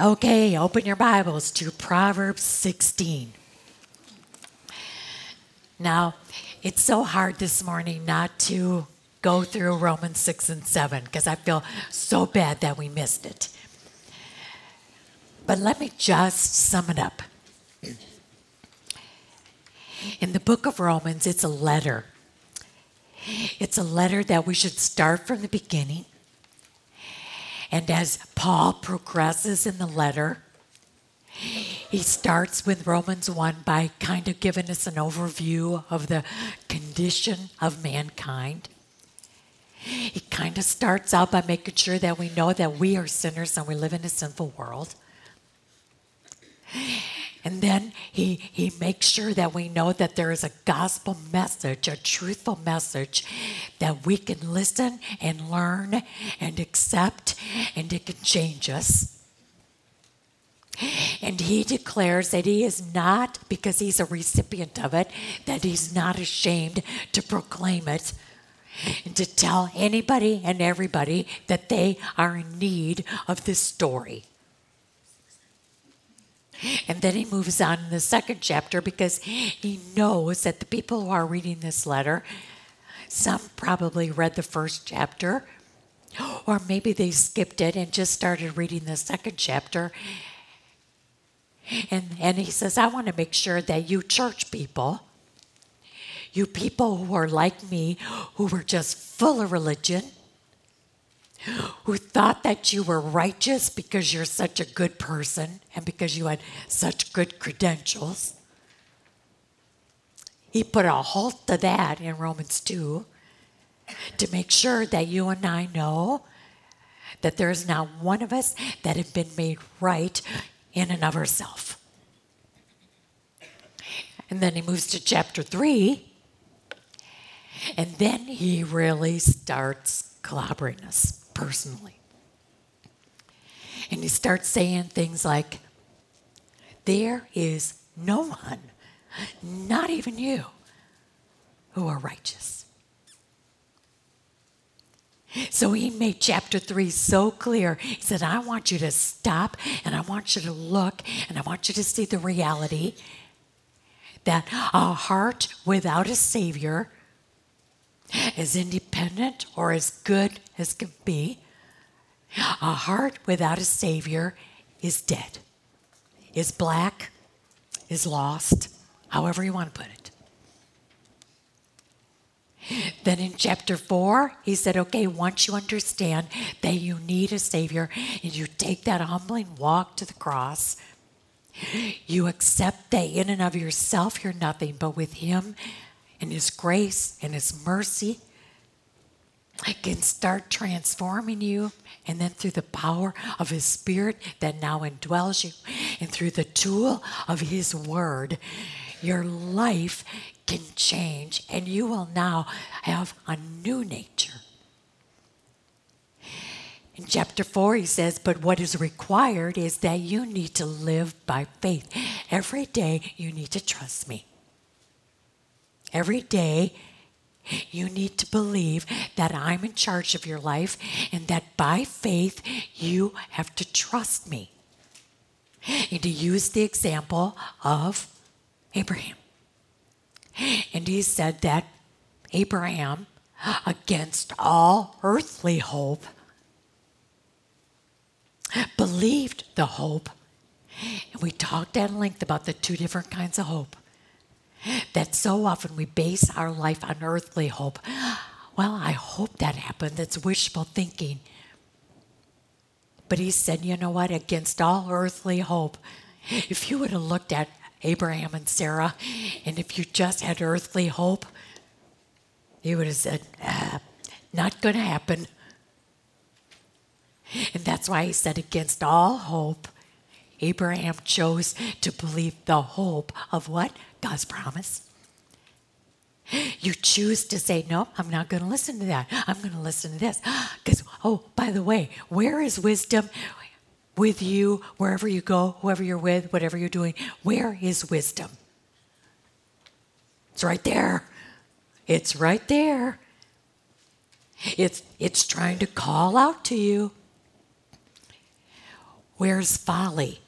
Okay, open your Bibles to Proverbs 16. Now, it's so hard this morning not to go through Romans 6 and 7 because I feel so bad that we missed it. But let me just sum it up. In the book of Romans, it's a letter. It's a letter that we should start from the beginning. And as Paul progresses in the letter, he starts with Romans 1 by kind of giving us an overview of the condition of mankind. He kind of starts out by making sure that we know that we are sinners and we live in a sinful world. And then he, he makes sure that we know that there is a gospel message, a truthful message that we can listen and learn and accept, and it can change us. And he declares that he is not, because he's a recipient of it, that he's not ashamed to proclaim it and to tell anybody and everybody that they are in need of this story. And then he moves on in the second chapter because he knows that the people who are reading this letter, some probably read the first chapter, or maybe they skipped it and just started reading the second chapter. And, and he says, I want to make sure that you church people, you people who are like me, who were just full of religion, who thought that you were righteous because you're such a good person and because you had such good credentials. He put a halt to that in Romans 2 to make sure that you and I know that there is not one of us that have been made right in and of ourselves. And then he moves to chapter 3, and then he really starts clobbering us personally. And he starts saying things like, There is no one, not even you, who are righteous. So he made chapter three so clear. He said, I want you to stop and I want you to look and I want you to see the reality that a heart without a Savior as independent or as good as can be. A heart without a Savior is dead, is black, is lost, however you want to put it. Then in chapter 4, he said, okay, once you understand that you need a Savior and you take that humbling walk to the cross, you accept that in and of yourself you're nothing, but with Him and His grace and His mercy I can start transforming you. And then through the power of His Spirit that now indwells you, and through the tool of His Word, your life can change, and you will now have a new nature. In chapter 4, he says, But what is required is that you need to live by faith. Every day, you need to trust me. Every day, you need to believe that I'm in charge of your life and that by faith you have to trust me. And to use the example of Abraham. And he said that Abraham, against all earthly hope, believed the hope. And we talked at length about the two different kinds of hope that so often we base our life on earthly hope. Well, I hope that happened. That's wishful thinking. But he said, you know what? Against all earthly hope, if you would have looked at Abraham and Sarah, and if you just had earthly hope, you would have said, ah, not going to happen. And that's why he said, against all hope, Abraham chose to believe the hope of what? God's promise. You choose to say, No, I'm not going to listen to that. I'm going to listen to this. Because, oh, by the way, where is wisdom with you, wherever you go, whoever you're with, whatever you're doing? Where is wisdom? It's right there. It's right there. It's, it's trying to call out to you. Where's folly?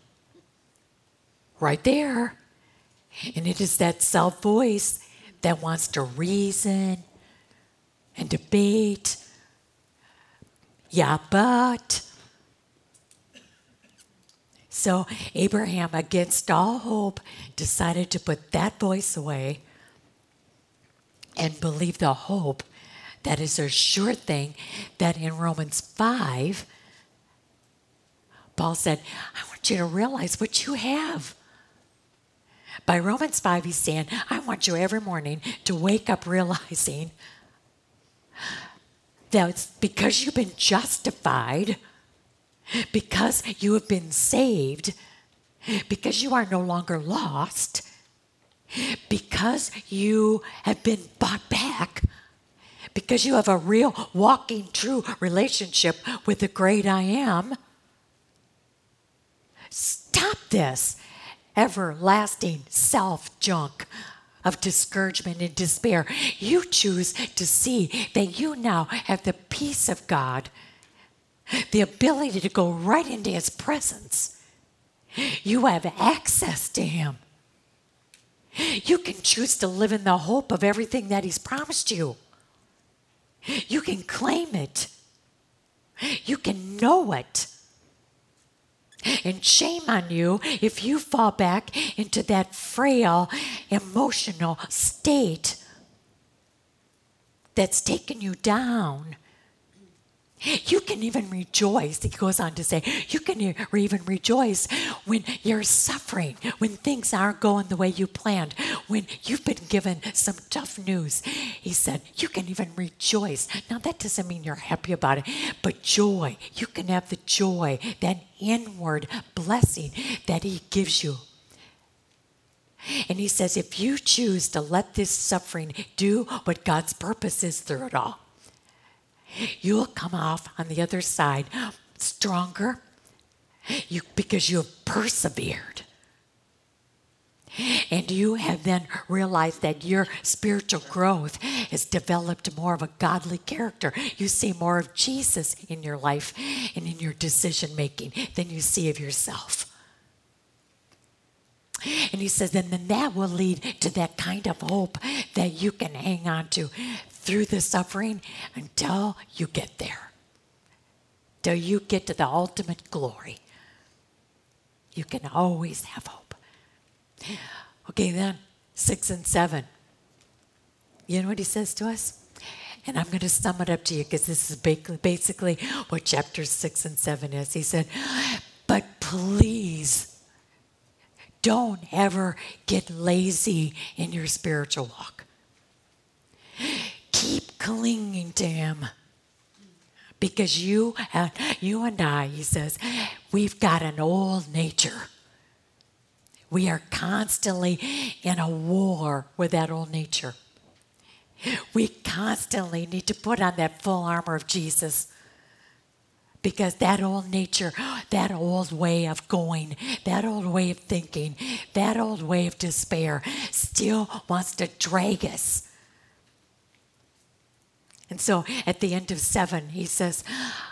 Right there. And it is that self voice that wants to reason and debate. Yeah, but. So Abraham, against all hope, decided to put that voice away and believe the hope that is a sure thing that in Romans 5, Paul said, I want you to realize what you have. By Romans 5, he's saying, I want you every morning to wake up realizing that it's because you've been justified, because you have been saved, because you are no longer lost, because you have been bought back, because you have a real walking true relationship with the great I am. Stop this everlasting self junk of discouragement and despair. You choose to see that you now have the peace of God, the ability to go right into His presence. You have access to Him. You can choose to live in the hope of everything that He's promised you. You can claim it. You can know it. And shame on you if you fall back into that frail emotional state that's taken you down. You can even rejoice, he goes on to say, you can even rejoice when you're suffering, when things aren't going the way you planned, when you've been given some tough news. He said, you can even rejoice. Now, that doesn't mean you're happy about it, but joy. You can have the joy, that inward blessing that he gives you. And he says, if you choose to let this suffering do what God's purpose is through it all, you'll come off on the other side stronger you, because you have persevered. And you have then realized that your spiritual growth has developed more of a godly character. You see more of Jesus in your life and in your decision making than you see of yourself. And he says, and then that will lead to that kind of hope that you can hang on to through the suffering until you get there, till you get to the ultimate glory. You can always have hope. Okay, then, six and seven. You know what he says to us? And I'm going to sum it up to you because this is basically what chapters six and seven is. He said, But please don't ever get lazy in your spiritual walk keep clinging to him because you and you and I, he says, we've got an old nature. We are constantly in a war with that old nature. We constantly need to put on that full armor of Jesus because that old nature, that old way of going, that old way of thinking, that old way of despair still wants to drag us and so at the end of seven, he says,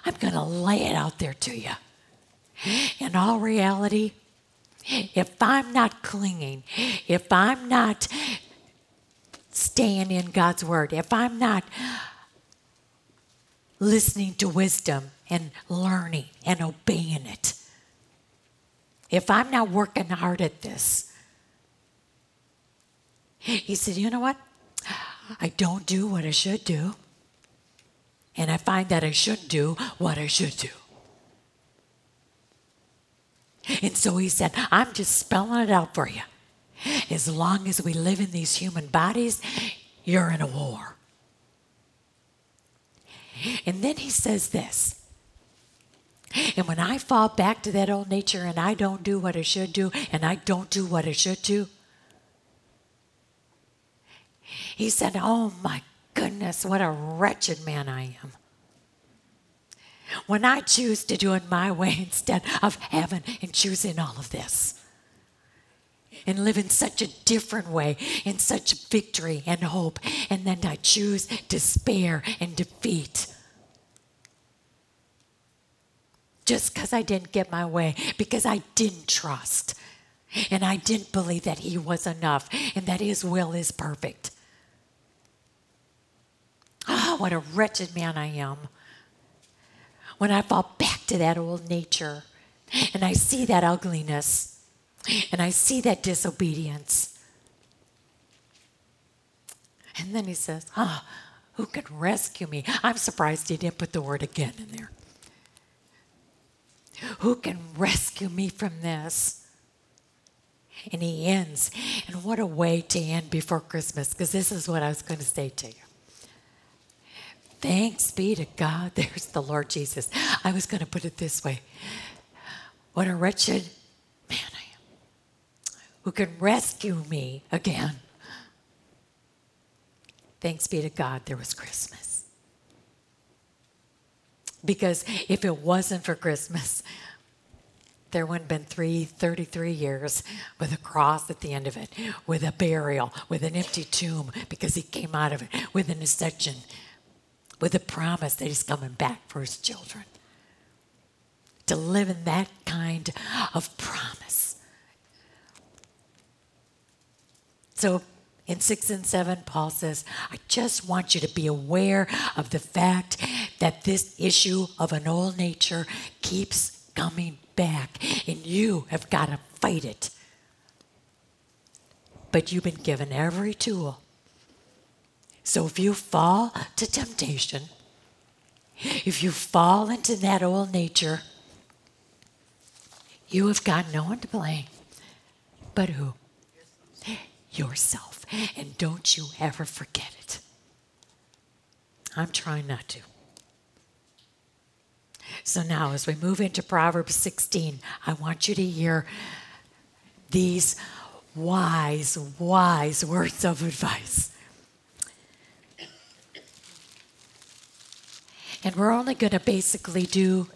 I'm going to lay it out there to you. In all reality, if I'm not clinging, if I'm not staying in God's word, if I'm not listening to wisdom and learning and obeying it, if I'm not working hard at this, he said, You know what? I don't do what I should do and I find that I shouldn't do what I should do. And so he said, I'm just spelling it out for you. As long as we live in these human bodies, you're in a war. And then he says this. And when I fall back to that old nature and I don't do what I should do and I don't do what I should do, he said, Oh my goodness, what a wretched man I am. When I choose to do it my way instead of having and choosing all of this. And live in such a different way, in such victory and hope, and then I choose despair and defeat. just because I didn't get my way, because I didn't trust. And I didn't believe that He was enough and that His will is perfect. Ah, oh, what a wretched man I am. When I fall back to that old nature and I see that ugliness and I see that disobedience. And then he says, Ah, oh, who can rescue me? I'm surprised he didn't put the word again in there. Who can rescue me from this? And he ends. And what a way to end before Christmas, because this is what I was going to say to you. Thanks be to God. There's the Lord Jesus. I was going to put it this way What a wretched man I am who can rescue me again. Thanks be to God, there was Christmas. Because if it wasn't for Christmas, there wouldn't have been three, 33 years with a cross at the end of it, with a burial, with an empty tomb because he came out of it, with an ascension, with a promise that he's coming back for his children. To live in that kind of promise. So in 6 and 7, Paul says, I just want you to be aware of the fact that this issue of an old nature keeps coming back, and you have got to fight it. But you've been given every tool. So if you fall to temptation, if you fall into that old nature, you have got no one to blame. But who? Yourself. And don't you ever forget it. I'm trying not to. So now, as we move into Proverbs 16, I want you to hear these wise, wise words of advice. And we're only going to basically do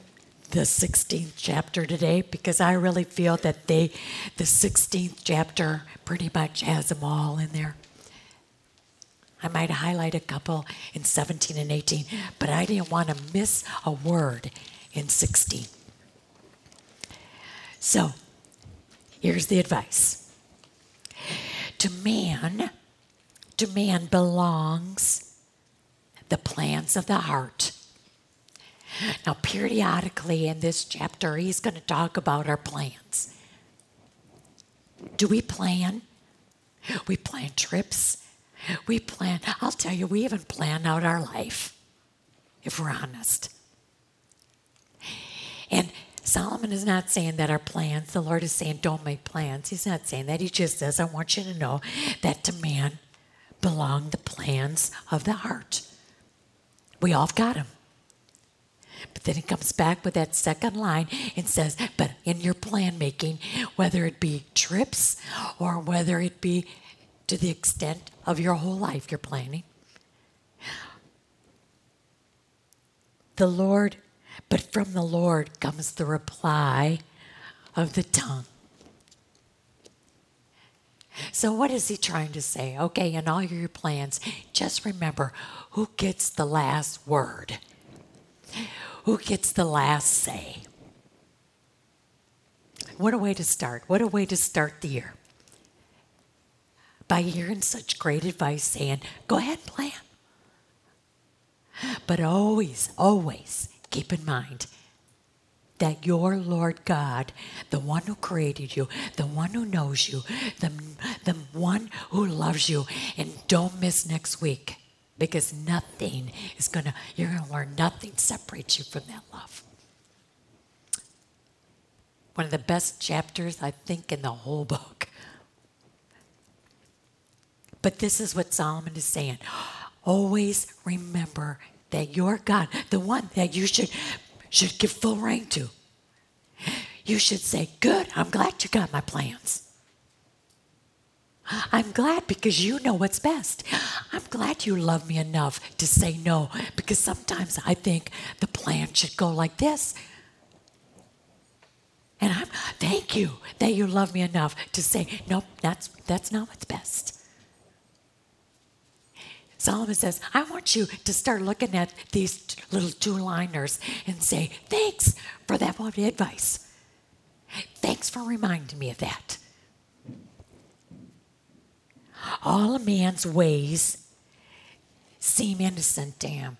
the 16th chapter today because I really feel that they, the 16th chapter pretty much has them all in there. I might highlight a couple in 17 and 18, but I didn't want to miss a word in 16. So, here's the advice. To man, to man belongs the plans of the heart now, periodically in this chapter, he's going to talk about our plans. Do we plan? We plan trips. We plan, I'll tell you, we even plan out our life, if we're honest. And Solomon is not saying that our plans, the Lord is saying, don't make plans. He's not saying that. He just says, I want you to know that to man belong the plans of the heart. We all have got them. But then he comes back with that second line and says, But in your plan making, whether it be trips or whether it be to the extent of your whole life you're planning, the Lord, but from the Lord comes the reply of the tongue. So, what is he trying to say? Okay, in all your plans, just remember who gets the last word who gets the last say? What a way to start. What a way to start the year. By hearing such great advice saying, go ahead and plan. But always, always keep in mind that your Lord God, the one who created you, the one who knows you, the, the one who loves you, and don't miss next week because nothing is going to, you're going to learn nothing separates you from that love. One of the best chapters, I think, in the whole book. But this is what Solomon is saying. Always remember that your God, the one that you should, should give full rein to, you should say, Good, I'm glad you got my plans. I'm glad because you know what's best. I'm glad you love me enough to say no because sometimes I think the plan should go like this. And I'm thank you that you love me enough to say, nope, that's that's not what's best. Solomon says, I want you to start looking at these t- little two liners and say, Thanks for that advice. Thanks for reminding me of that. All a man's ways seem innocent to him.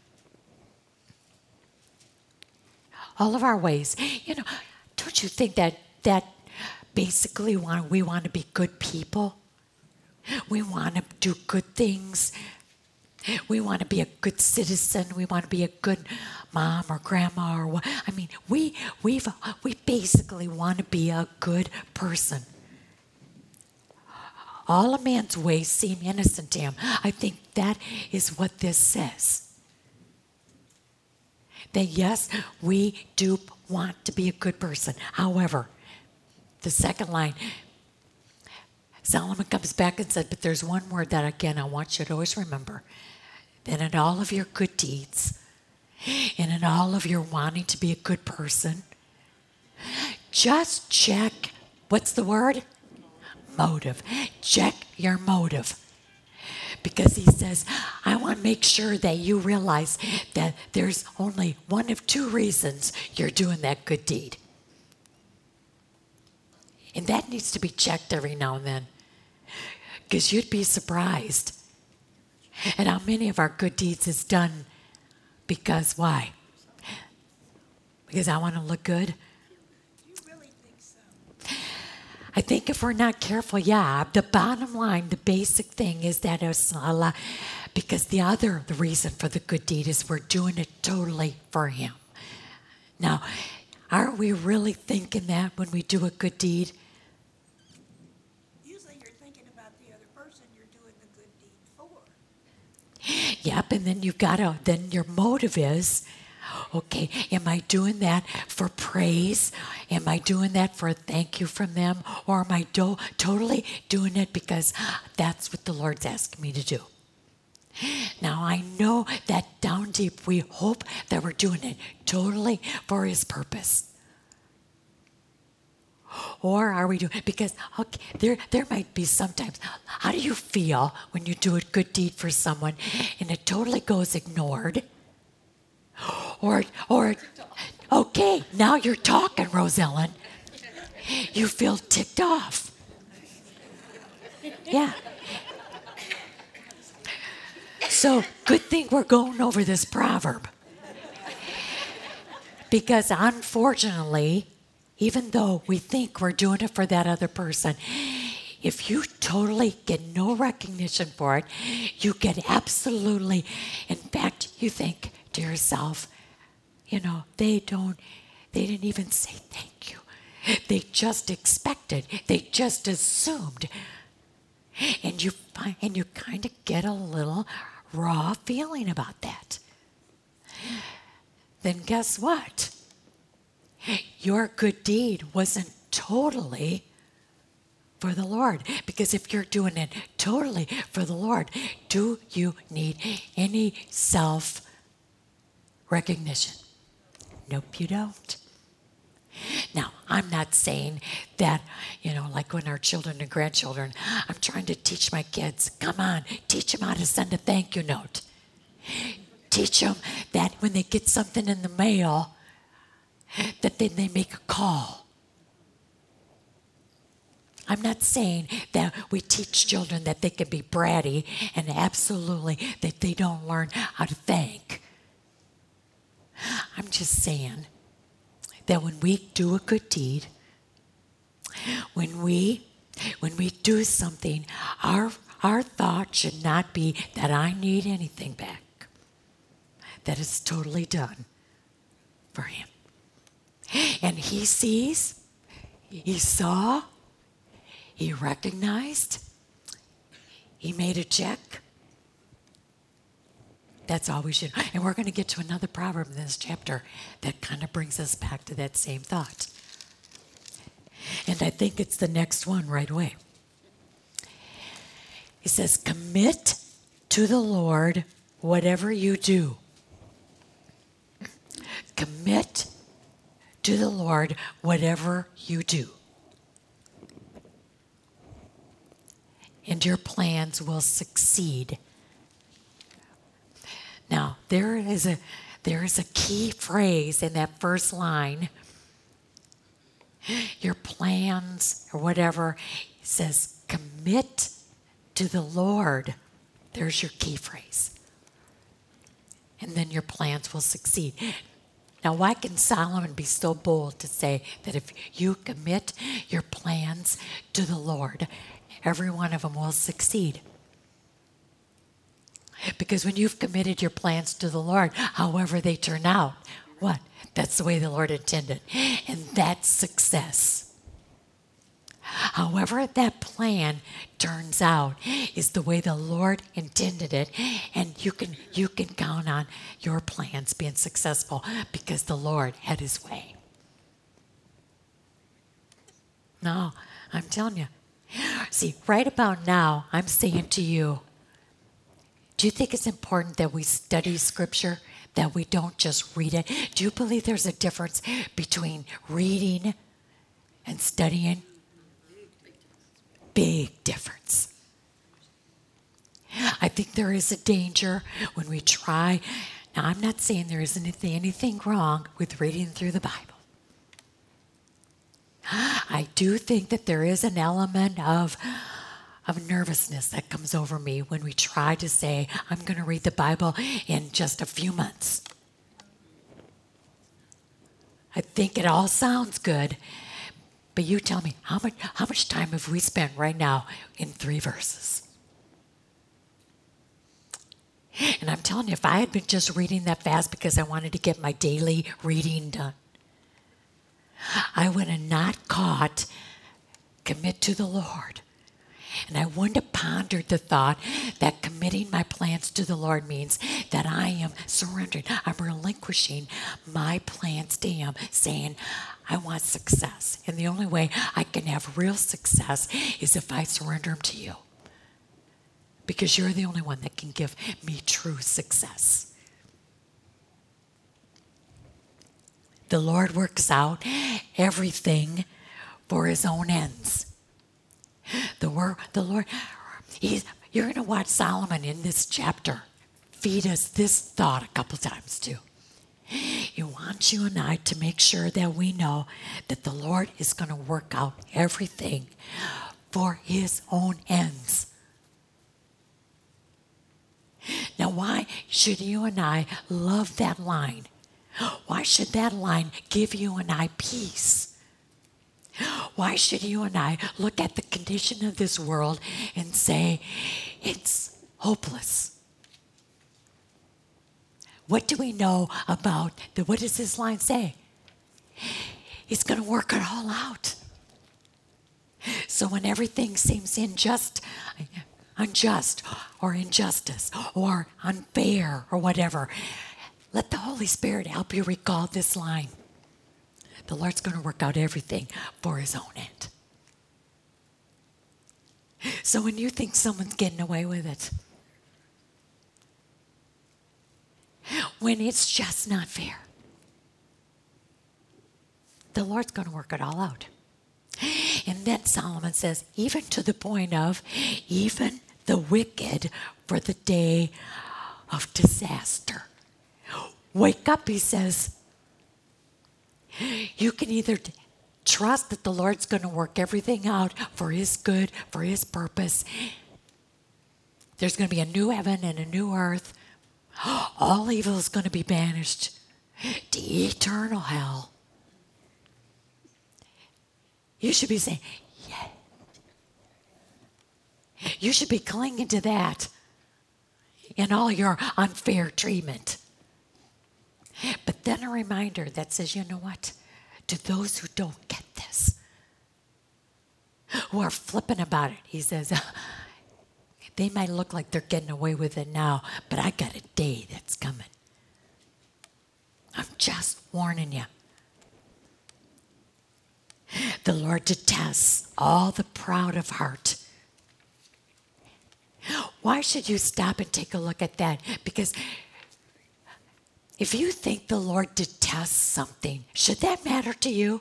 All of our ways. You know, don't you think that that basically want, we want to be good people? We want to do good things. We want to be a good citizen. We want to be a good mom or grandma or what. I mean, we we've we basically want to be a good person. All a man's ways seem innocent to him. I think that is what this says. That yes, we do want to be a good person. However, the second line, Solomon comes back and said, But there's one word that, again, I want you to always remember that in all of your good deeds and in all of your wanting to be a good person, just check what's the word? Motive. Check your motive. Because he says, I want to make sure that you realize that there's only one of two reasons you're doing that good deed. And that needs to be checked every now and then because you'd be surprised at how many of our good deeds is done because why? Because I want to look good. I think if we're not careful, yeah, the bottom line, the basic thing is that it's a lot, because the other, the reason for the good deed is we're doing it totally for Him. Now, aren't we really thinking that when we do a good deed? Usually you're thinking about the other person you're doing the good deed for. Yep, and then you've got to, then your motive is, okay, am I doing that for praise? Am I doing that for a thank you from them? Or am I do- totally doing it because that's what the Lord's asking me to do? Now, I know that down deep, we hope that we're doing it totally for His purpose. Or are we doing it because okay, there there might be sometimes how do you feel when you do a good deed for someone and it totally goes ignored? Or or okay, now you're talking, Rosellen. You feel ticked off. Yeah. So good thing we're going over this proverb. Because unfortunately, even though we think we're doing it for that other person, if you totally get no recognition for it, you get absolutely, in fact, you think to yourself, you know, they don't, they didn't even say thank you. They just expected, they just assumed. And you find, and you kind of get a little raw feeling about that. Then guess what? your good deed wasn't totally for the Lord. Because if you're doing it totally for the Lord, do you need any self recognition? Nope, you don't. Now, I'm not saying that, you know, like when our children and grandchildren, I'm trying to teach my kids, come on, teach them how to send a thank you note. Teach them that when they get something in the mail, that then they make a call. I'm not saying that we teach children that they can be bratty and absolutely that they don't learn how to thank. I'm just saying that when we do a good deed, when we when we do something, our our thought should not be that I need anything back. That is totally done for him. And he sees, he saw, he recognized, he made a check. That's all we should. And we're going to get to another proverb in this chapter that kind of brings us back to that same thought. And I think it's the next one right away. He says, Commit to the Lord whatever you do. Commit to the Lord whatever you do. And your plans will succeed there is a there is a key phrase in that first line. Your plans or whatever says commit to the Lord. There's your key phrase. And then your plans will succeed. Now, why can Solomon be so bold to say that if you commit your plans to the Lord, every one of them will succeed? Because when you've committed your plans to the Lord, however they turn out, what? That's the way the Lord intended. And that's success. However, that plan turns out is the way the Lord intended it, and you can you can count on your plans being successful because the Lord had His way. No, I'm telling you. See, right about now, I'm saying to you, do you think it's important that we study Scripture, that we don't just read it? Do you believe there's a difference between reading and studying? Big difference. I think there is a danger when we try. Now, I'm not saying there isn't anything, anything wrong with reading through the Bible. I do think that there is an element of of nervousness that comes over me when we try to say, I'm going to read the Bible in just a few months. I think it all sounds good, but you tell me, how much, how much time have we spent right now in three verses? And I'm telling you, if I had been just reading that fast because I wanted to get my daily reading done, I would have not caught commit to the Lord. And I wouldn't have pondered the thought that committing my plans to the Lord means that I am surrendering. I'm relinquishing my plans to Him, saying, I want success. And the only way I can have real success is if I surrender them to you. Because you're the only one that can give me true success. The Lord works out everything for his own ends. The word, the Lord, he's, you're going to watch Solomon in this chapter feed us this thought a couple times too. He wants you and I to make sure that we know that the Lord is going to work out everything for his own ends. Now, why should you and I love that line? Why should that line give you and I peace? Why should you and I look at the condition of this world and say, it's hopeless? What do we know about the, what does this line say? He's going to work it all out. So when everything seems unjust, unjust or injustice or unfair or whatever, let the Holy Spirit help you recall this line the Lord's going to work out everything for his own end. So when you think someone's getting away with it, when it's just not fair, the Lord's going to work it all out. And then Solomon says, even to the point of even the wicked for the day of disaster. Wake up, he says, you can either trust that the Lord's going to work everything out for His good, for His purpose. There's going to be a new heaven and a new earth. All evil is going to be banished to eternal hell. You should be saying, yeah. You should be clinging to that in all your unfair treatment. But then a reminder that says, you know what? To those who don't get this, who are flipping about it, he says, they might look like they're getting away with it now, but I got a day that's coming. I'm just warning you. The Lord detests all the proud of heart. Why should you stop and take a look at that? Because if you think the Lord detests something, should that matter to you?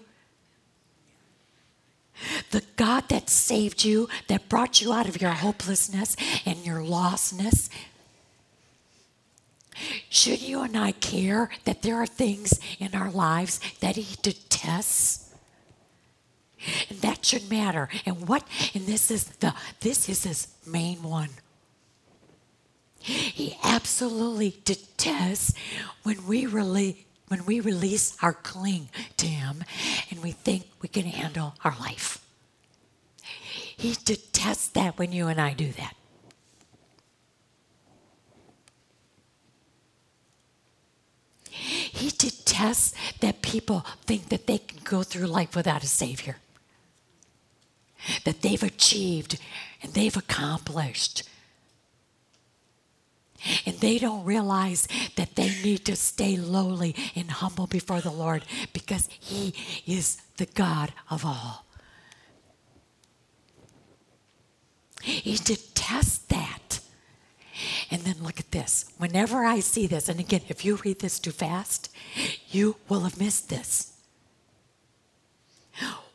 The God that saved you, that brought you out of your hopelessness and your lostness, Should you and I care that there are things in our lives that He detests? And that should matter. And what and this is the this is his main one. He absolutely detests when we really when we release our cling to him and we think we can handle our life. He detests that when you and I do that. He detests that people think that they can go through life without a Savior, that they've achieved and they've accomplished. And they don't realize that they need to stay lowly and humble before the Lord because He is the God of all. He detests that. And then look at this. Whenever I see this, and again, if you read this too fast, you will have missed this.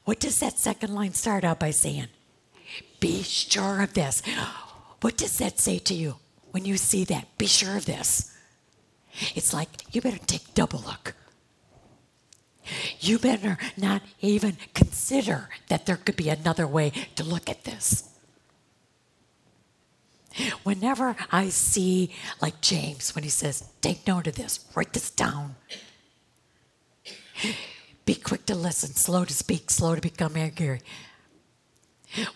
What does that second line start out by saying? Be sure of this. What does that say to you when you see that? Be sure of this. It's like you better take double look. You better not even consider that there could be another way to look at this. Whenever I see, like James, when he says, take note of this, write this down. Be quick to listen, slow to speak, slow to become angry.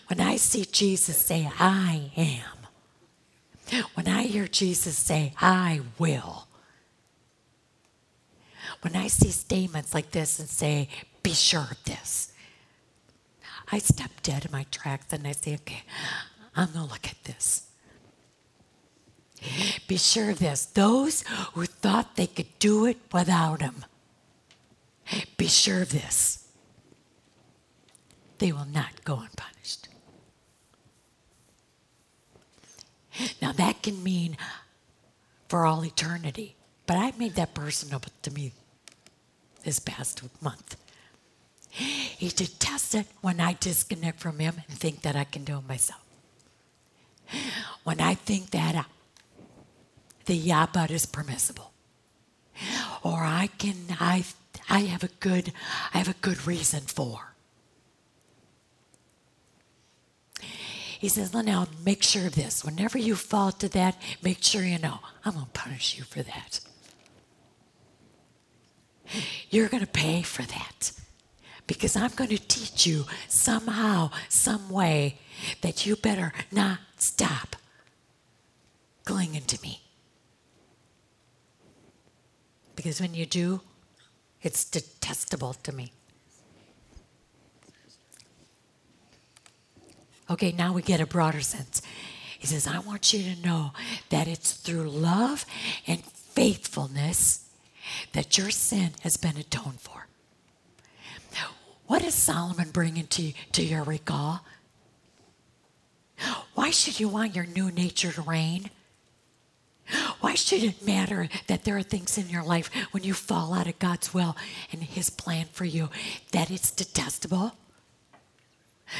When I see Jesus say, I am, when hear Jesus say, I will, when I see statements like this and say, be sure of this, I stop dead in my tracks and I say, okay, I'm going to look at this. Be sure of this those who thought they could do it without him, be sure of this. They will not go unpunished. Now, that can mean for all eternity, but I made that person personal to me this past month. He detests it when I disconnect from him and think that I can do it myself. When I think that the yeah but is permissible. Or I can I I have a good I have a good reason for. He says, now make sure of this. Whenever you fall to that, make sure you know I'm going to punish you for that. You're going to pay for that because I'm going to teach you somehow, some way that you better not stop clinging to me. Because when you do, it's detestable to me. Okay, now we get a broader sense. He says, I want you to know that it's through love and faithfulness that your sin has been atoned for. What is Solomon bringing to, to your recall? Why should you want your new nature to reign? Why should it matter that there are things in your life when you fall out of God's will and His plan for you that it's detestable?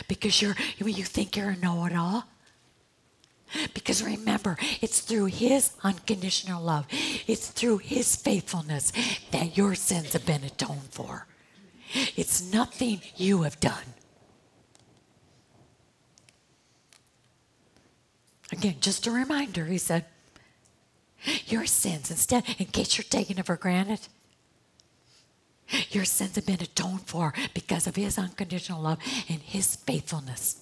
Because you're you think you're a know-it-all? Because remember, it's through His unconditional love, it's through His faithfulness that your sins have been atoned for. It's nothing you have done. Again, just a reminder, he said, your sins, instead, in case you're taking it for granted, your sins have been atoned for because of His unconditional love and His faithfulness.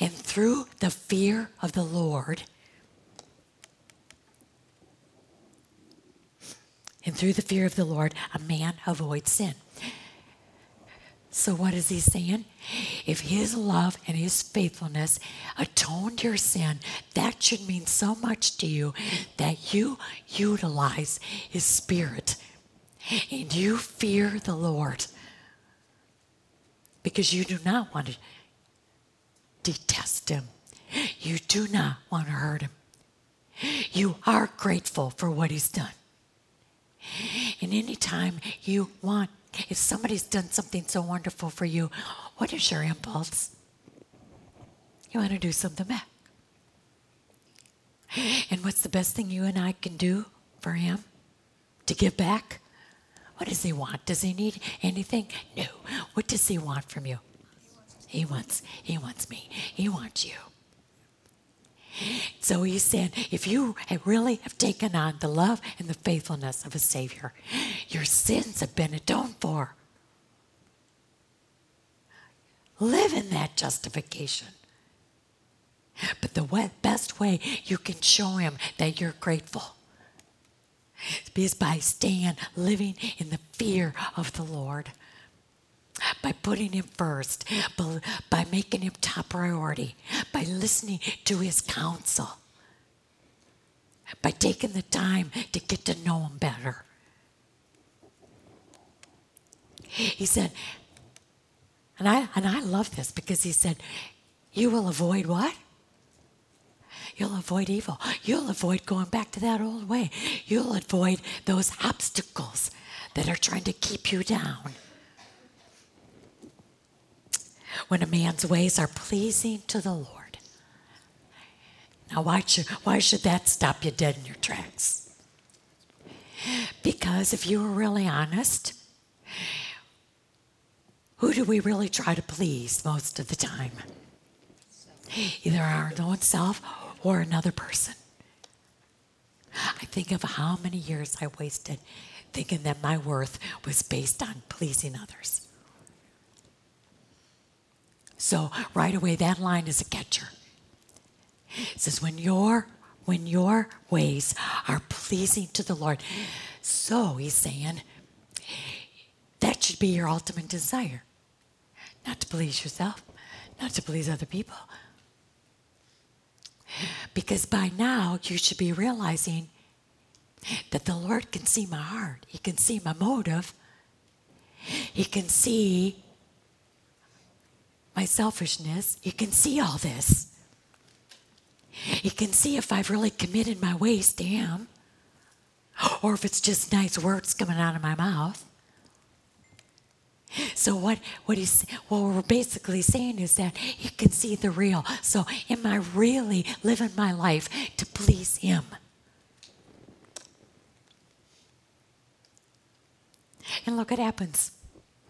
And through the fear of the Lord, and through the fear of the Lord, a man avoids sin. So, what is he saying? If his love and his faithfulness atoned your sin, that should mean so much to you that you utilize his spirit and you fear the Lord because you do not want to detest him, you do not want to hurt him. You are grateful for what he's done. And anytime you want if somebody's done something so wonderful for you, what is your impulse? You want to do something back. And what's the best thing you and I can do for him to give back? What does he want? Does he need anything? No. What does he want from you? He wants he wants me. He wants you. So he said, if you really have taken on the love and the faithfulness of a Savior, your sins have been atoned for. Live in that justification. But the best way you can show him that you're grateful is by staying living in the fear of the Lord. By putting him first, by making him top priority, by listening to his counsel, by taking the time to get to know him better. He said, and I and I love this because he said, You will avoid what? You'll avoid evil. You'll avoid going back to that old way. You'll avoid those obstacles that are trying to keep you down. When a man's ways are pleasing to the Lord. Now, why should, why should that stop you dead in your tracks? Because if you were really honest, who do we really try to please most of the time? Either our own self or another person. I think of how many years I wasted thinking that my worth was based on pleasing others. So right away, that line is a catcher. It says, when your when your ways are pleasing to the Lord. So he's saying that should be your ultimate desire. Not to please yourself, not to please other people, because by now you should be realizing that the Lord can see my heart, He can see my motive, He can see my selfishness, He can see all this. He can see if I've really committed my ways to Him or if it's just nice words coming out of my mouth. So what what he's what we're basically saying is that he can see the real. So am I really living my life to please him? And look what happens.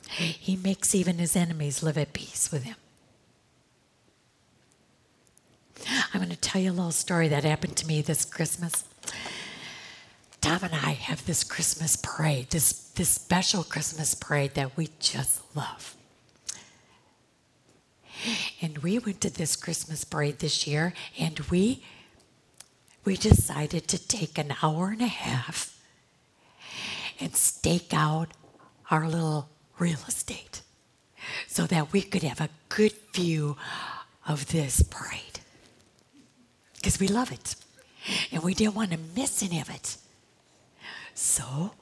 He makes even his enemies live at peace with him. I'm going to tell you a little story that happened to me this Christmas. Tom and I have this Christmas parade, this, this special Christmas parade that we just love. And we went to this Christmas parade this year and we we decided to take an hour and a half and stake out our little real estate so that we could have a good view of this parade. Because we love it. And we didn't want to miss any of it. So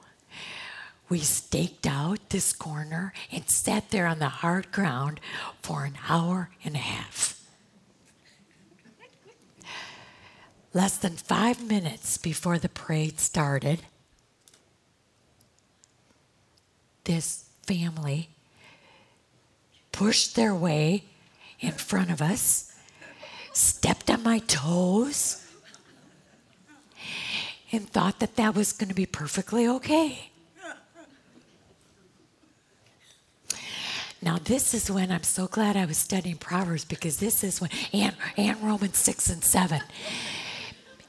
we staked out this corner and sat there on the hard ground for an hour and a half. Less than five minutes before the parade started, this family pushed their way in front of us, stepped on my toes, and thought that that was going to be perfectly okay. Now, this is when I'm so glad I was studying Proverbs because this is when, and, and Romans 6 and 7.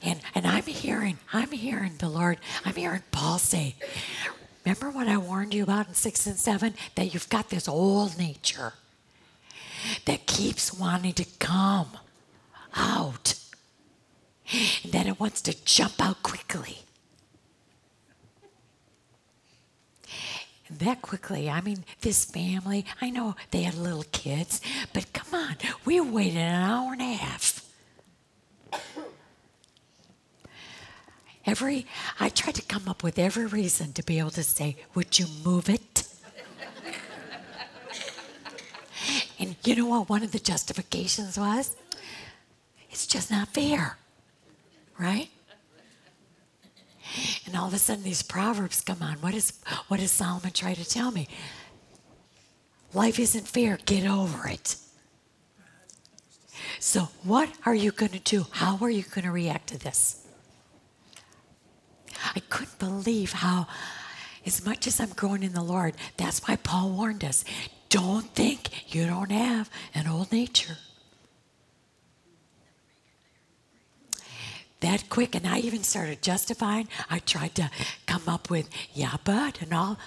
And, and I'm hearing, I'm hearing the Lord, I'm hearing Paul say, remember what I warned you about in 6 and 7? That you've got this old nature that keeps wanting to come out and that it wants to jump out quickly. And that quickly, I mean, this family, I know they had little kids, but come on, we waited an hour and a half. Every, I tried to come up with every reason to be able to say, Would you move it? and you know what one of the justifications was? It's just not fair right? And all of a sudden, these proverbs come on. What is what does Solomon try to tell me? Life isn't fair. Get over it. So, what are you going to do? How are you going to react to this? I couldn't believe how, as much as I'm growing in the Lord, that's why Paul warned us don't think you don't have an old nature. That quick, and I even started justifying. I tried to come up with, yeah, but, and all.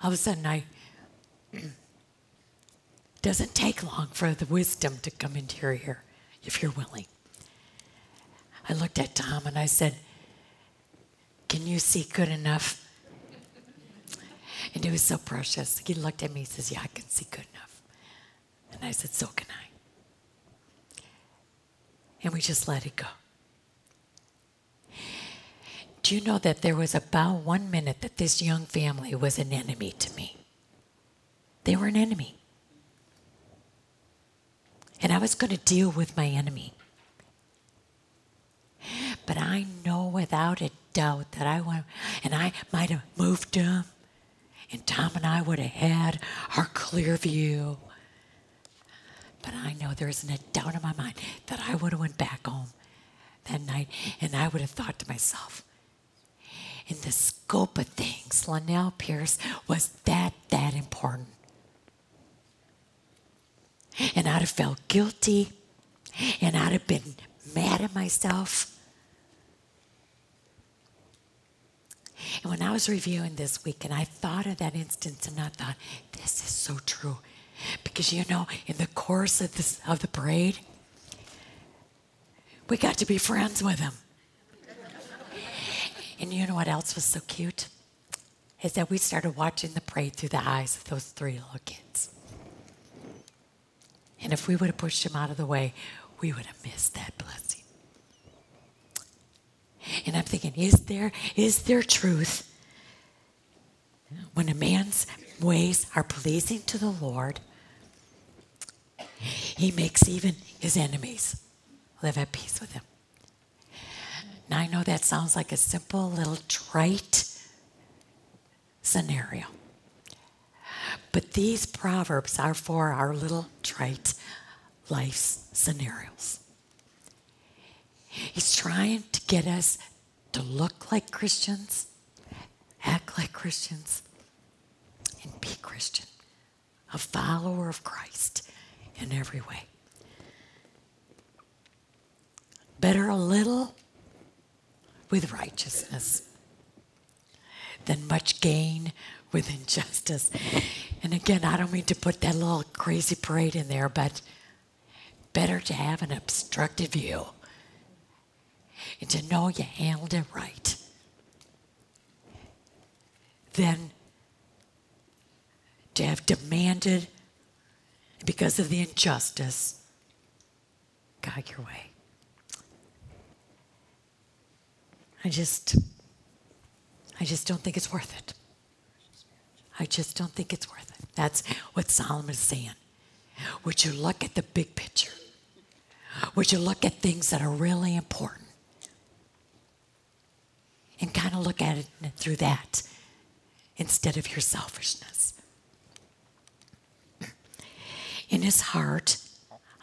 All of a sudden, I doesn't take long for the wisdom to come into your ear if you're willing. I looked at Tom and I said, Can you see good enough? And it was so precious. He looked at me and says, Yeah, I can see good enough. And I said, So can I. And we just let it go. Do you know that there was about one minute that this young family was an enemy to me? They were an enemy. And I was going to deal with my enemy. But I know without a doubt that I went, and I might have moved him, and Tom and I would have had our clear view. But I know there isn't a doubt in my mind that I would have went back home that night, and I would have thought to myself, in the scope of things, Linnell Pierce was that that important. And I'd have felt guilty, and I'd have been mad at myself. And when I was reviewing this week, and I thought of that instance, and I thought, this is so true. Because you know, in the course of, this, of the parade, we got to be friends with him. and you know what else was so cute? Is that we started watching the parade through the eyes of those three little kids. And if we would have pushed him out of the way, we would have missed that blessing. And I'm thinking, is there is there truth when a man's ways are pleasing to the Lord? He makes even his enemies live at peace with him. Now I know that sounds like a simple little trite scenario. But these proverbs are for our little trite life scenarios. He's trying to get us to look like Christians, act like Christians, and be Christian, a follower of Christ in every way. Better a little with righteousness than much gain with injustice. And again, I don't mean to put that little crazy parade in there, but better to have an obstructed view and to know you handled it right than to have demanded because of the injustice God your way. I just I just don't think it's worth it. I just don't think it's worth it. That's what Solomon is saying. Would you look at the big picture? Would you look at things that are really important? And kind of look at it through that instead of your selfishness. In his heart,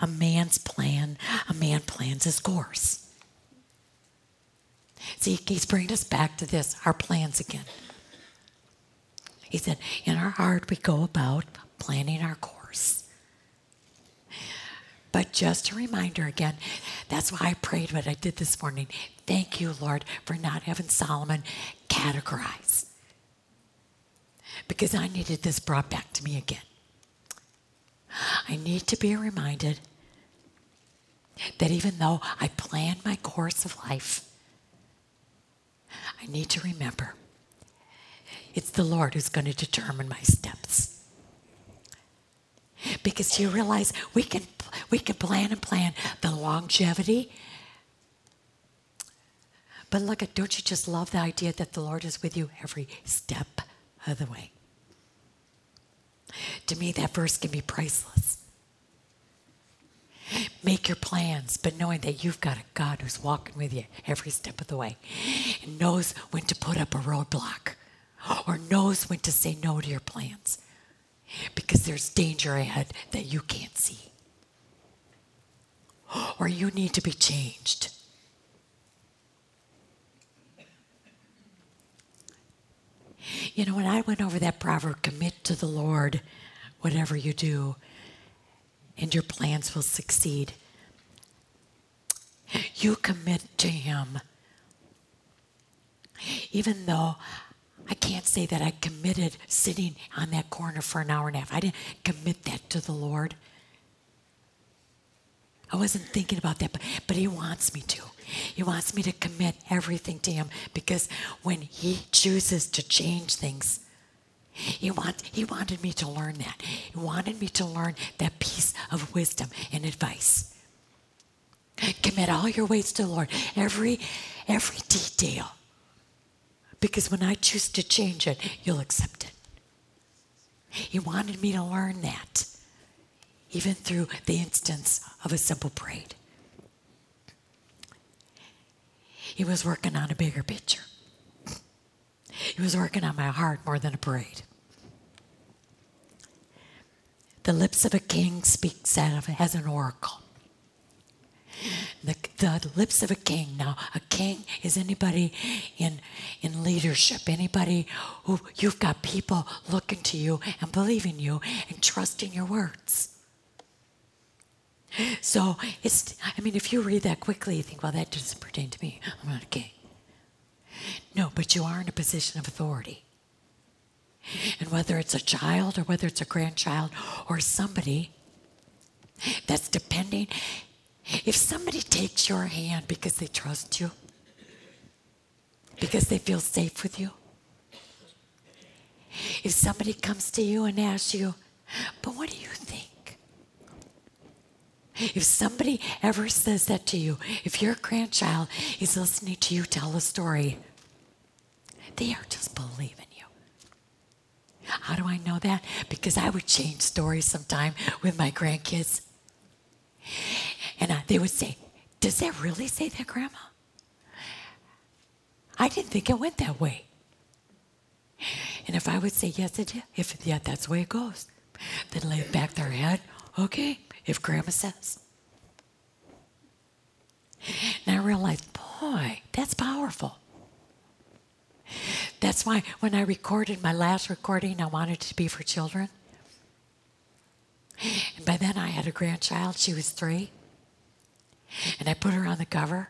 a man's plan, a man plans his course. See, he's bringing us back to this, our plans again. He said, in our heart, we go about planning our course. But just a reminder again, that's why I prayed what I did this morning. Thank you, Lord, for not having Solomon categorize. Because I needed this brought back to me again. I need to be reminded that even though I plan my course of life, I need to remember it's the Lord who's going to determine my steps. Because you realize we can we can plan and plan the longevity. But look at don't you just love the idea that the Lord is with you every step of the way? To me, that verse can be priceless. Make your plans, but knowing that you've got a God who's walking with you every step of the way and knows when to put up a roadblock or knows when to say no to your plans because there's danger ahead that you can't see or you need to be changed. You know, when I went over that proverb, commit to the Lord whatever you do, and your plans will succeed. You commit to Him. Even though I can't say that I committed sitting on that corner for an hour and a half, I didn't commit that to the Lord. I wasn't thinking about that, but, but He wants me to. He wants me to commit everything to Him because when He chooses to change things, he, want, he wanted me to learn that. He wanted me to learn that piece of wisdom and advice. Commit all your ways to the Lord, every, every detail. Because when I choose to change it, you'll accept it. He wanted me to learn that, even through the instance of a simple braid. He was working on a bigger picture. He was working on my heart more than a braid. The lips of a king speaks as an oracle. The, the lips of a king. Now, a king is anybody in in leadership, anybody who you've got people looking to you and believing you and trusting your words. So it's. I mean, if you read that quickly, you think, well, that doesn't pertain to me. I'm not a king. No, but you are in a position of authority. And whether it's a child or whether it's a grandchild or somebody that's depending, if somebody takes your hand because they trust you, because they feel safe with you, if somebody comes to you and asks you, but what do you think? If somebody ever says that to you, if your grandchild is listening to you tell a story, they are just believing you. How do I know that? Because I would change stories sometime with my grandkids. And I, they would say, Does that really say that, Grandma? I didn't think it went that way. And if I would say, Yes, it did, if yeah, that's the way it goes, then lay back their head, Okay, if Grandma says. And I realized, boy, that's powerful. That's why when I recorded my last recording, I wanted it to be for children. And by then I had a grandchild, she was three. And I put her on the cover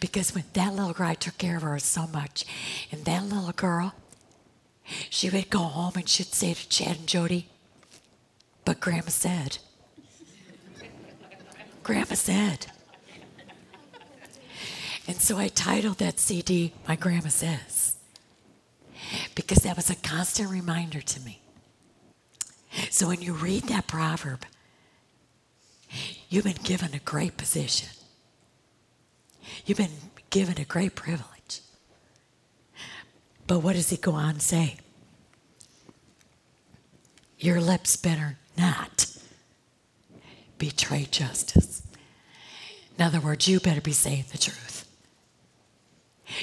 because when that little girl, I took care of her so much. And that little girl, she would go home and she'd say to Chad and Jody, but Grandma said. Grandma said. And so I titled that CD, My Grandma Says, because that was a constant reminder to me. So when you read that proverb, you've been given a great position. You've been given a great privilege. But what does he go on to say? Your lips better not betray justice. In other words, you better be saying the truth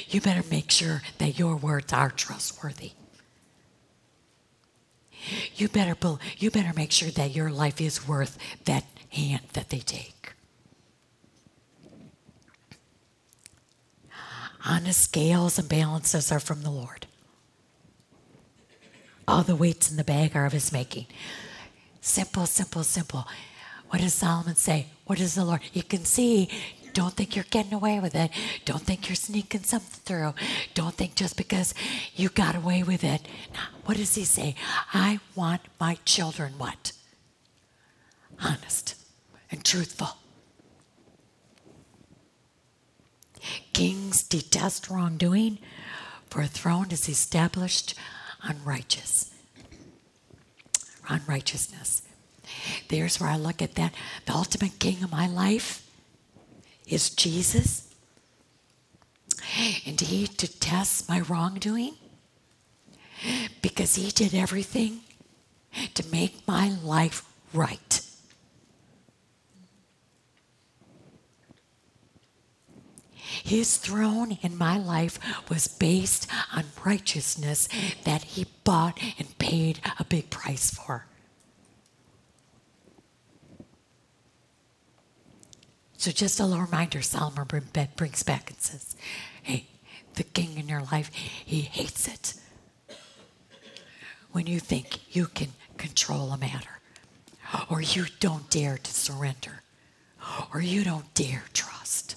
you better make sure that your words are trustworthy. You better, you better make sure that your life is worth that hand that they take. Honest scales and balances are from the Lord. All the weights in the bag are of his making. Simple, simple, simple. What does Solomon say? What does the Lord? You can see don't think you're getting away with it. Don't think you're sneaking something through. Don't think just because you got away with it. Now, what does he say? I want my children what? Honest and truthful. Kings detest wrongdoing, for a throne is established on righteous, on righteousness. There's where I look at that. The ultimate king of my life is Jesus. And he detests my wrongdoing because he did everything to make my life right. His throne in my life was based on righteousness that he bought and paid a big price for. So just a little reminder, Solomon brings back and says, hey, the king in your life, he hates it when you think you can control a matter, or you don't dare to surrender, or you don't dare trust.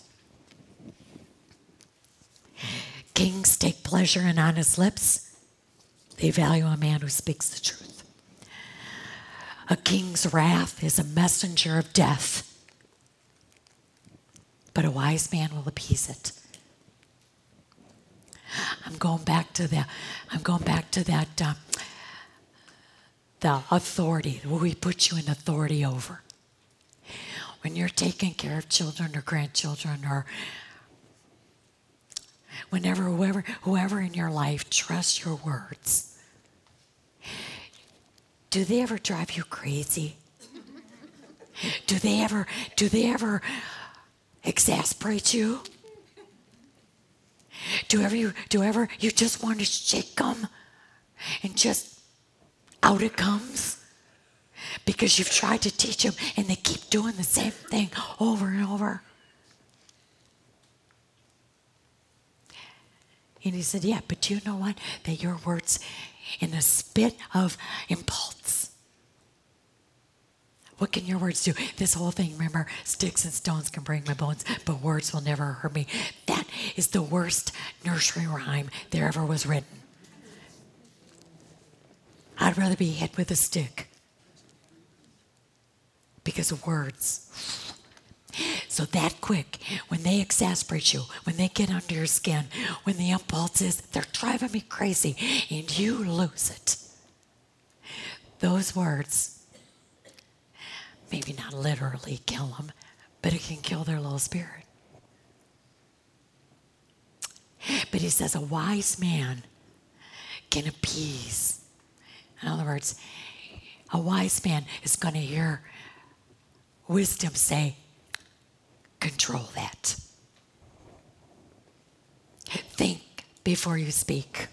Kings take pleasure in honest lips. They value a man who speaks the truth. A king's wrath is a messenger of death, but a wise man will appease it. I'm going back to the, I'm going back to that, uh, the authority, Will we put you in authority over. When you're taking care of children or grandchildren or whenever whoever whoever in your life trusts your words do they ever drive you crazy do they ever do they ever exasperate you do ever you do ever you just want to shake them and just out it comes because you've tried to teach them and they keep doing the same thing over and over And he said, Yeah, but you know what? That your words in a spit of impulse. What can your words do? This whole thing, remember, sticks and stones can break my bones, but words will never hurt me. That is the worst nursery rhyme there ever was written. I'd rather be hit with a stick because of words. So that quick, when they exasperate you, when they get under your skin, when the impulse is they're driving me crazy, and you lose it. Those words, maybe not literally kill them, but it can kill their little spirit. But he says a wise man can appease. In other words, a wise man is going to hear wisdom say, control that. Think before you speak.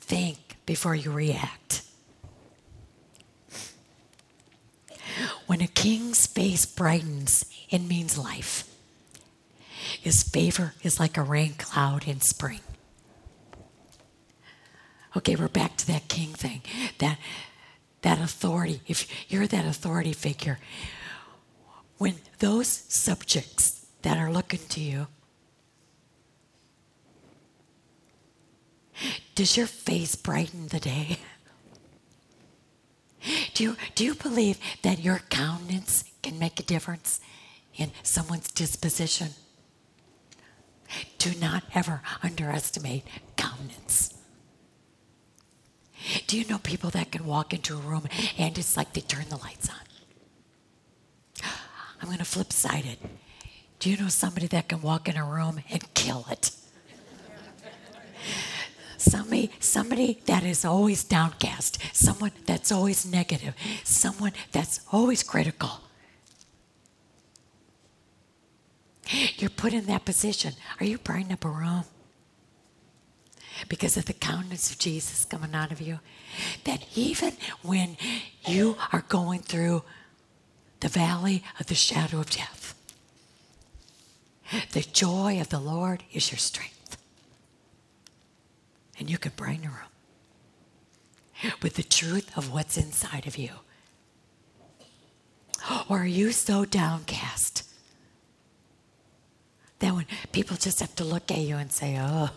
Think before you react. When a king's face brightens, it means life. His favor is like a rain cloud in spring. Okay, we're back to that king thing. That that authority. If you're that authority figure, when those subjects that are looking to you, does your face brighten the day? Do you, do you believe that your countenance can make a difference in someone's disposition? Do not ever underestimate countenance. Do you know people that can walk into a room and it's like they turn the lights on? I'm going to flip side it. Do you know somebody that can walk in a room and kill it? Somebody, somebody that is always downcast, someone that's always negative, someone that's always critical. You're put in that position. Are you brightening up a room? Because of the countenance of Jesus coming out of you. That even when you are going through the valley of the shadow of death. The joy of the Lord is your strength. And you could a room with the truth of what's inside of you. Or are you so downcast that when people just have to look at you and say, oh,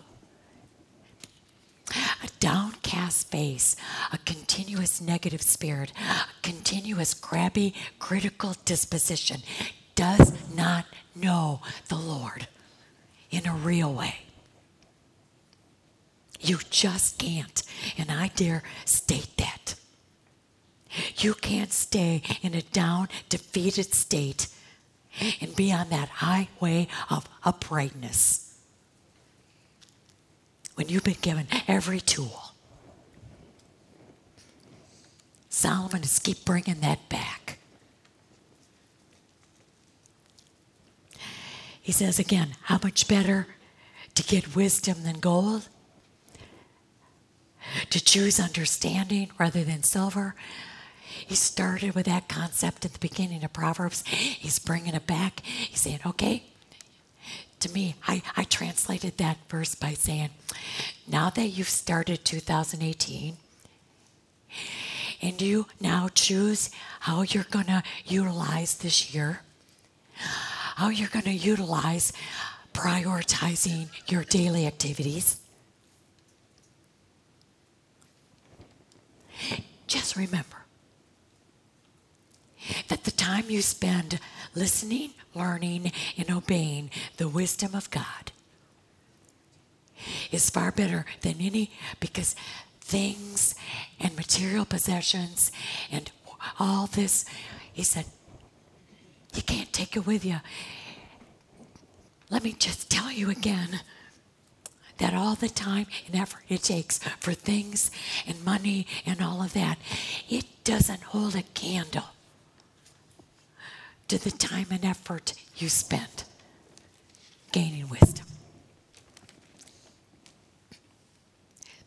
a downcast face, a continuous negative spirit, a continuous crabby, critical disposition does not know the Lord in a real way. You just can't. And I dare state that. You can't stay in a down, defeated state and be on that highway of uprightness when you've been given every tool. Solomon is keep bringing that back. He says again, how much better to get wisdom than gold? To choose understanding rather than silver? He started with that concept at the beginning of Proverbs. He's bringing it back. He's saying, okay, to me, I, I translated that verse by saying, now that you've started 2018, and you now choose how you're going to utilize this year, how you're going to utilize prioritizing your daily activities. Just remember that the time you spend listening, learning, and obeying the wisdom of God is far better than any because things and material possessions and all this, he said, you can't take it with you. Let me just tell you again that all the time and effort it takes for things and money and all of that, it doesn't hold a candle to the time and effort you spend gaining wisdom.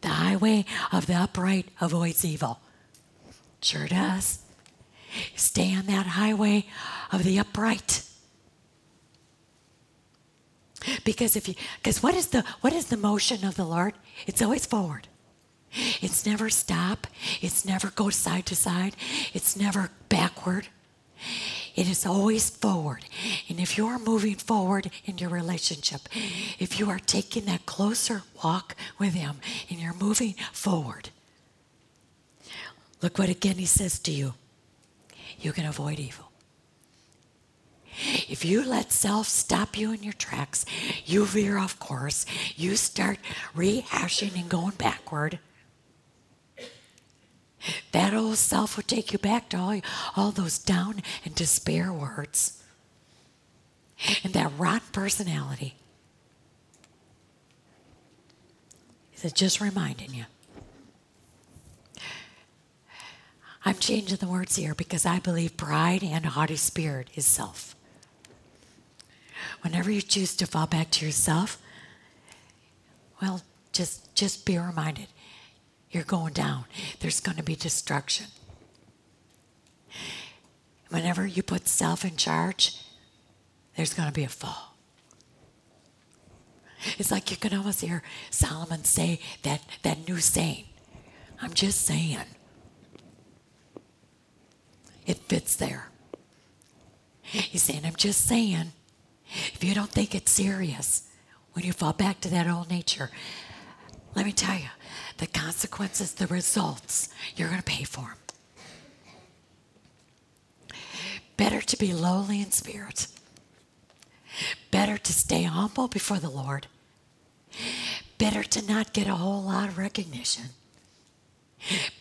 The highway of the upright avoids evil. Sure does. Stay on that highway of the upright. Because if you because what is the what is the motion of the Lord? It's always forward. It's never stop. It's never go side to side. It's never backward. It is always forward. And if you are moving forward in your relationship, if you are taking that closer walk with Him and you're moving forward, look what again He says to you you can avoid evil. If you let self stop you in your tracks, you veer off course, you start rehashing and going backward that old self will take you back to all, all those down and despair words. And that rotten personality. Is just reminding you? I'm changing the words here because I believe pride and haughty spirit is self. Whenever you choose to fall back to yourself, well, just just be reminded you're going down. There's going to be destruction. Whenever you put self in charge, there's going to be a fall. It's like you can almost hear Solomon say that, that new saying. I'm just saying. It fits there. He's saying, I'm just saying, if you don't think it's serious, when you fall back to that old nature, let me tell you, the consequences, the results, you're going to pay for them. Better to be lowly in spirit. Better to stay humble before the Lord. Better to not get a whole lot of recognition.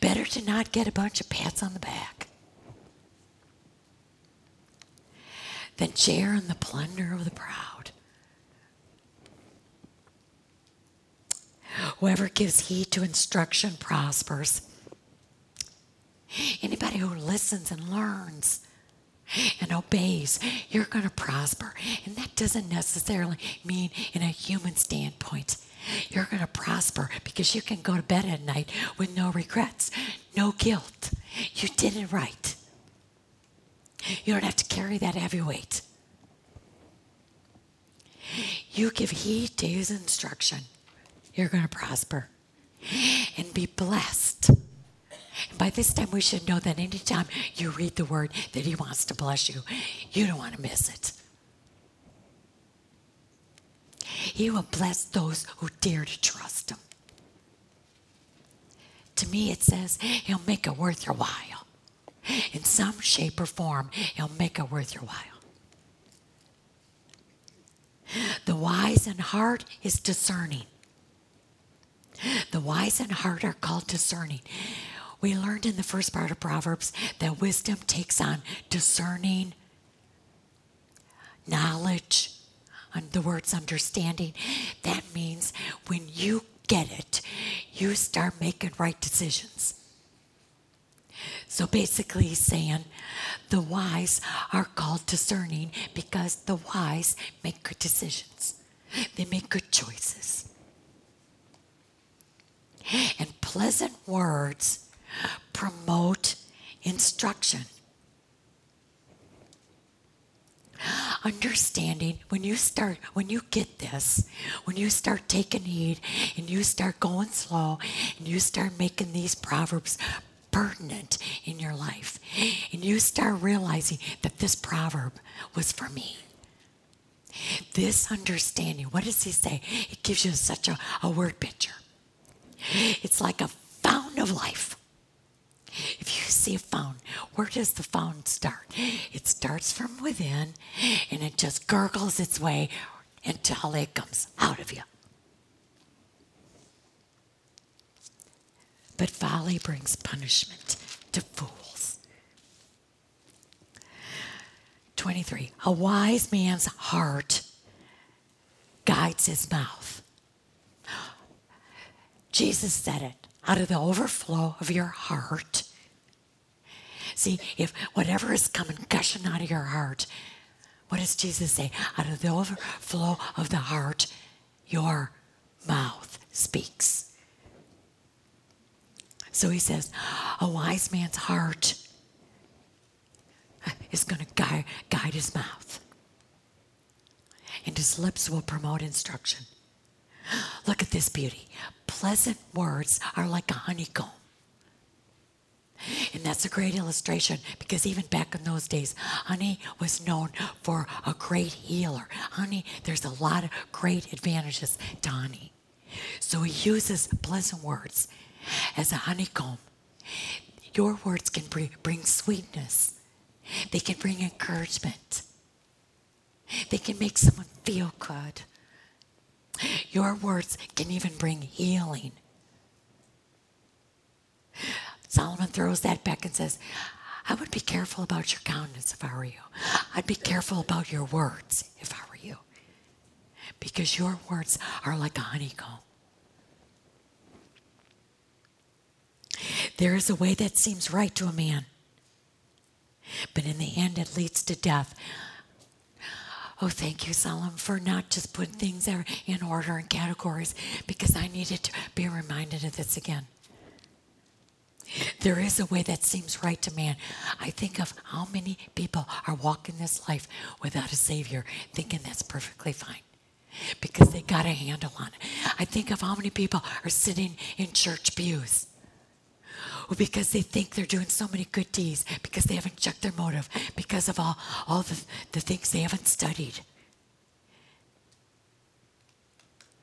Better to not get a bunch of pats on the back than share in the plunder of the proud. Whoever gives heed to instruction prospers. Anybody who listens and learns and obeys, you're going to prosper. And that doesn't necessarily mean in a human standpoint. You're going to prosper because you can go to bed at night with no regrets, no guilt. You did it right. You don't have to carry that heavy weight. You give heed to his instruction you're going to prosper and be blessed. And by this time, we should know that anytime you read the word that He wants to bless you, you don't want to miss it. He will bless those who dare to trust Him. To me, it says He'll make it worth your while. In some shape or form, He'll make it worth your while. The wise in heart is discerning. The wise in heart are called discerning. We learned in the first part of Proverbs that wisdom takes on discerning, knowledge, and the words understanding. That means when you get it, you start making right decisions. So basically, he's saying the wise are called discerning because the wise make good decisions, they make good choices and pleasant words promote instruction. understanding when you start, when you get this, when you start taking heed and you start going slow and you start making these proverbs pertinent in your life and you start realizing that this proverb was for me. This understanding, what does he say? It gives you such a, a word picture. It's like a fountain of life. If you see a fountain, where does the fountain start? It starts from within and it just gurgles its way until it comes out of you. But folly brings punishment to fools. 23. A wise man's heart guides his mouth. Jesus said it out of the overflow of your heart. See, if whatever is coming gushing out of your heart, what does Jesus say? Out of the overflow of the heart, your mouth speaks. So he says, a wise man's heart is going to guide, guide his mouth, and his lips will promote instruction. Look at this beauty. Pleasant words are like a honeycomb. And that's a great illustration because even back in those days, honey was known for a great healer. Honey, there's a lot of great advantages to honey. So he uses pleasant words as a honeycomb. Your words can bring sweetness, they can bring encouragement, they can make someone feel good. Your words can even bring healing. Solomon throws that back and says, I would be careful about your countenance if I were you. I'd be careful about your words if I were you. Because your words are like a honeycomb. There is a way that seems right to a man, but in the end it leads to death. Oh, thank you, Solomon, for not just putting things in order and categories because I needed to be reminded of this again. There is a way that seems right to man. I think of how many people are walking this life without a Savior, thinking that's perfectly fine because they got a handle on it. I think of how many people are sitting in church pews because they think they're doing so many good deeds, because they haven't checked their motive, because of all, all the, the things they haven't studied.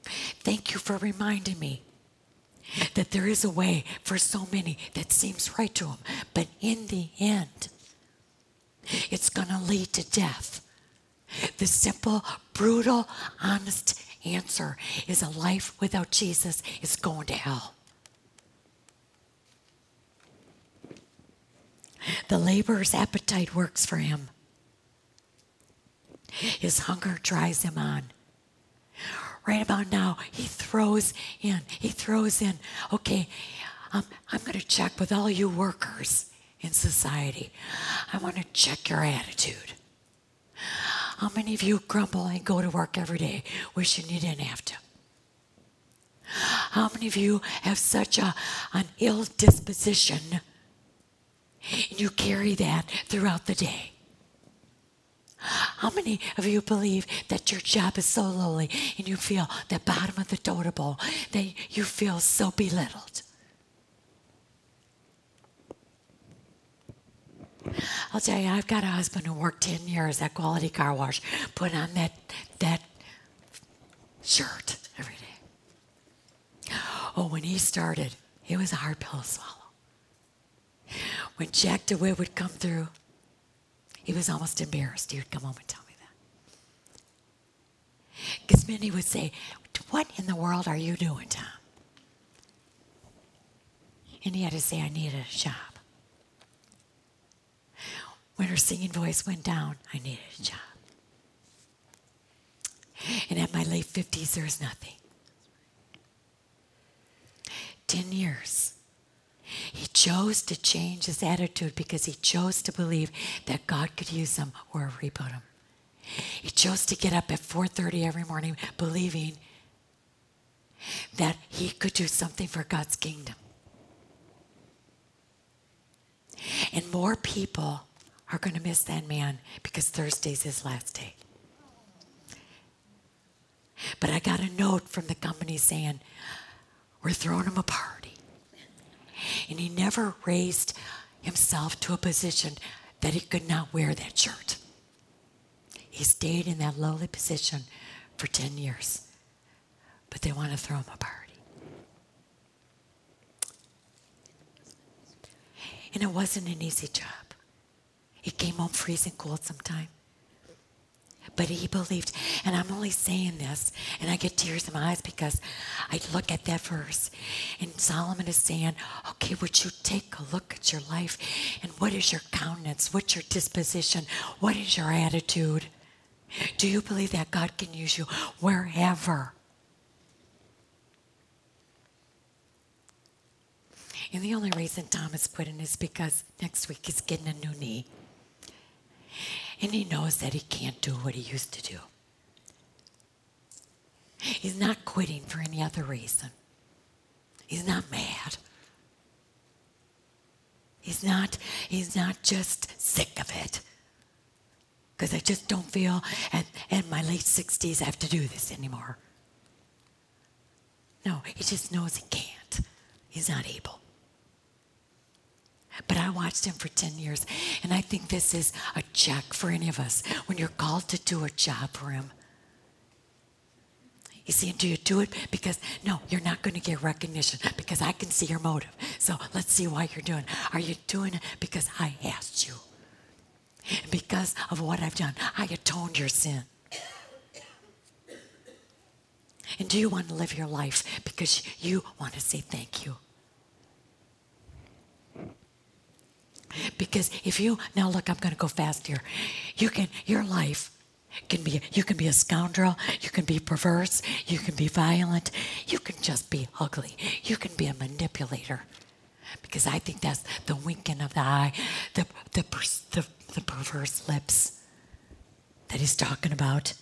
Thank you for reminding me that there is a way for so many that seems right to them, but in the end, it's going to lead to death. The simple, brutal, honest answer is a life without Jesus is going to hell. The laborer's appetite works for him. His hunger drives him on right about now, he throws in, he throws in, okay, um, I'm going to check with all you workers in society. I want to check your attitude. How many of you grumble and go to work every day wishing you didn't have to? How many of you have such a, an ill disposition and you carry that throughout the day? How many of you believe that your job is so lowly and you feel the bottom of the totem pole, that you feel so belittled? I'll tell you, I've got a husband who worked 10 years at Quality Car Wash, put on that, that shirt every day. Oh, when he started, it was a hard pill to swallow. When Jack DeWitt would come through, he was almost embarrassed. He would come home and tell me that. Because many would say, What in the world are you doing, Tom? And he had to say, I needed a job. When her singing voice went down, I needed a job. And at my late 50s, there's nothing. 10 years he chose to change his attitude because he chose to believe that God could use him he put him. He chose to get up at 4:30 every morning believing that he could do something for God's kingdom. And more people are going to miss that man because Thursday's his last day. But I got a note from the company saying, We're throwing him a party. And he never raised himself to a position that he could not wear that shirt. He stayed in that lowly position for 10 years. But they want to throw him a party. And it wasn't an easy job. He came home freezing cold sometime. But he believed, and I'm only saying this, and I get tears in my eyes because I look at that verse, and Solomon is saying, Okay, would you take a look at your life, and what is your countenance? What's your disposition? What is your attitude? Do you believe that God can use you wherever? And the only reason Thomas put in is because next week he's getting a new knee. And he knows that he can't do what he used to do. He's not quitting for any other reason. He's not mad. He's not, he's not just sick of it. Because I just don't feel at, at my late 60s I have to do this anymore. No, he just knows he can't. He's not able. But I watched him for 10 years, and I think this is a check for any of us when you're called to do a job for him. You see, do you do it because, no, you're not going to get recognition because I can see your motive. So let's see why you're doing Are you doing it because I asked you? because of what I've done, I atoned your sin. And do you want to live your life because you want to say thank you? Because if you now look, I'm going to go fast here. You can your life can be you can be a scoundrel, you can be perverse, you can be violent, you can just be ugly, you can be a manipulator. Because I think that's the winking of the eye, the the the, the perverse lips that he's talking about.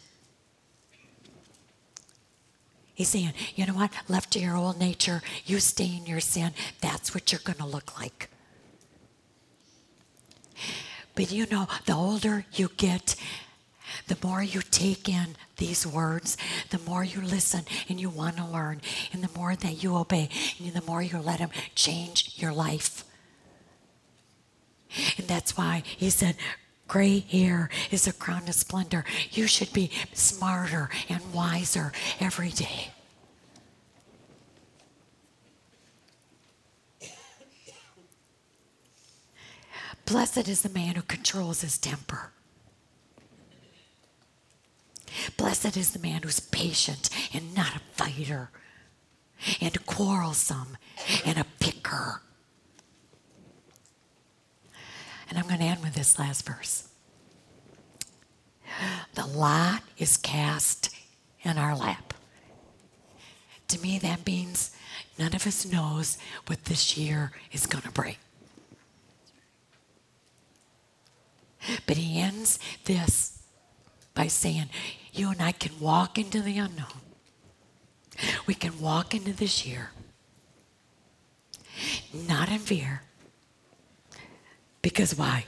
He's saying, you know what? Left to your old nature, you stay in your sin. That's what you're going to look like. But you know, the older you get, the more you take in these words, the more you listen and you want to learn, and the more that you obey, and the more you let Him change your life. And that's why He said, Gray hair is a crown of splendor. You should be smarter and wiser every day. Blessed is the man who controls his temper. Blessed is the man who's patient and not a fighter, and quarrelsome and a picker. And I'm going to end with this last verse. The lot is cast in our lap. To me, that means none of us knows what this year is going to bring. But he ends this by saying, You and I can walk into the unknown. We can walk into this year, not in fear. Because why?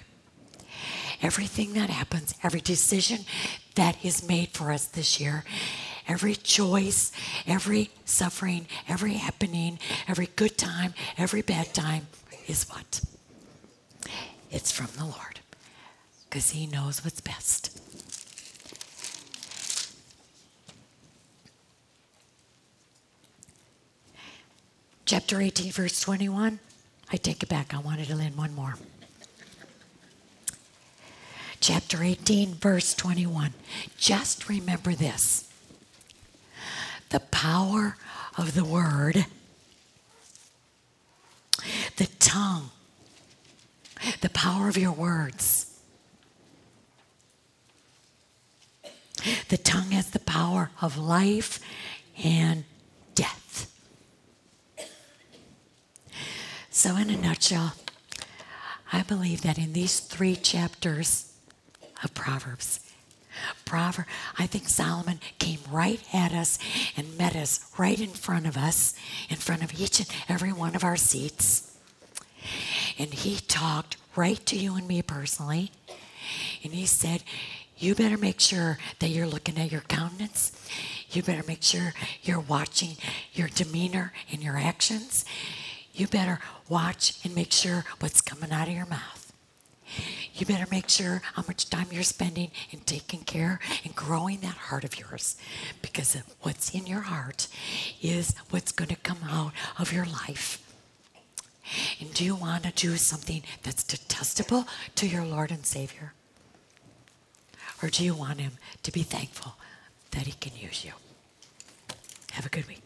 Everything that happens, every decision that is made for us this year, every choice, every suffering, every happening, every good time, every bad time is what? It's from the Lord because He knows what's best. Chapter 18, verse 21. I take it back. I wanted to learn one more. Chapter 18, verse 21. Just remember this the power of the word, the tongue, the power of your words The tongue has the power of life and death. So, in a nutshell, I believe that in these three chapters of Proverbs, Proverb, I think Solomon came right at us and met us right in front of us, in front of each and every one of our seats. And he talked right to you and me personally. And he said, you better make sure that you're looking at your countenance. You better make sure you're watching your demeanor and your actions. You better watch and make sure what's coming out of your mouth. You better make sure how much time you're spending in taking care and growing that heart of yours. Because what's in your heart is what's going to come out of your life. And do you want to do something that's detestable to your Lord and Savior? Or do you want Him to be thankful that He can use you? Have a good week.